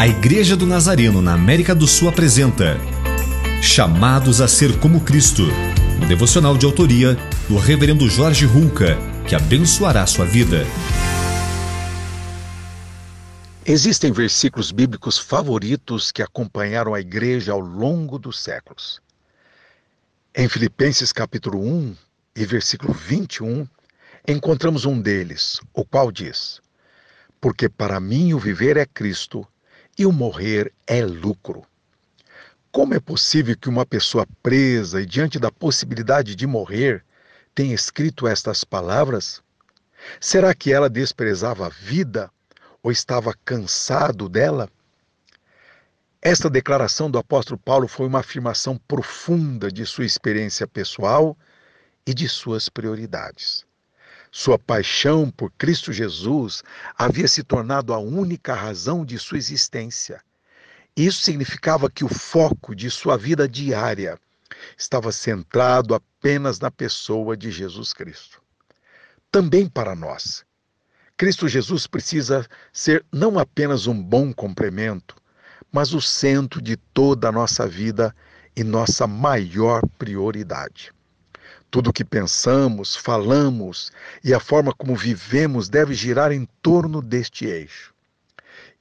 A Igreja do Nazareno na América do Sul apresenta Chamados a Ser como Cristo, um devocional de autoria do Reverendo Jorge Hulka, que abençoará sua vida. Existem versículos bíblicos favoritos que acompanharam a igreja ao longo dos séculos. Em Filipenses capítulo 1 e versículo 21, encontramos um deles, o qual diz: Porque para mim o viver é Cristo e o morrer é lucro. Como é possível que uma pessoa presa e diante da possibilidade de morrer tenha escrito estas palavras? Será que ela desprezava a vida ou estava cansado dela? Esta declaração do apóstolo Paulo foi uma afirmação profunda de sua experiência pessoal e de suas prioridades. Sua paixão por Cristo Jesus havia se tornado a única razão de sua existência. Isso significava que o foco de sua vida diária estava centrado apenas na pessoa de Jesus Cristo. Também para nós, Cristo Jesus precisa ser não apenas um bom complemento, mas o centro de toda a nossa vida e nossa maior prioridade. Tudo o que pensamos, falamos e a forma como vivemos deve girar em torno deste eixo.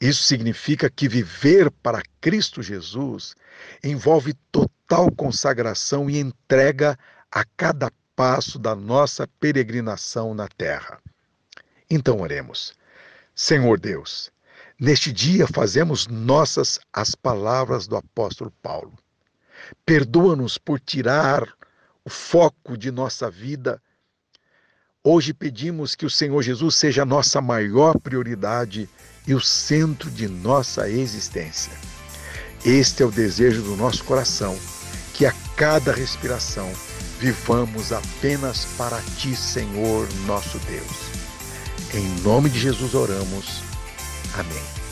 Isso significa que viver para Cristo Jesus envolve total consagração e entrega a cada passo da nossa peregrinação na terra. Então oremos. Senhor Deus, neste dia fazemos nossas as palavras do apóstolo Paulo. Perdoa-nos por tirar o foco de nossa vida. Hoje pedimos que o Senhor Jesus seja a nossa maior prioridade e o centro de nossa existência. Este é o desejo do nosso coração, que a cada respiração vivamos apenas para Ti, Senhor nosso Deus. Em nome de Jesus oramos. Amém.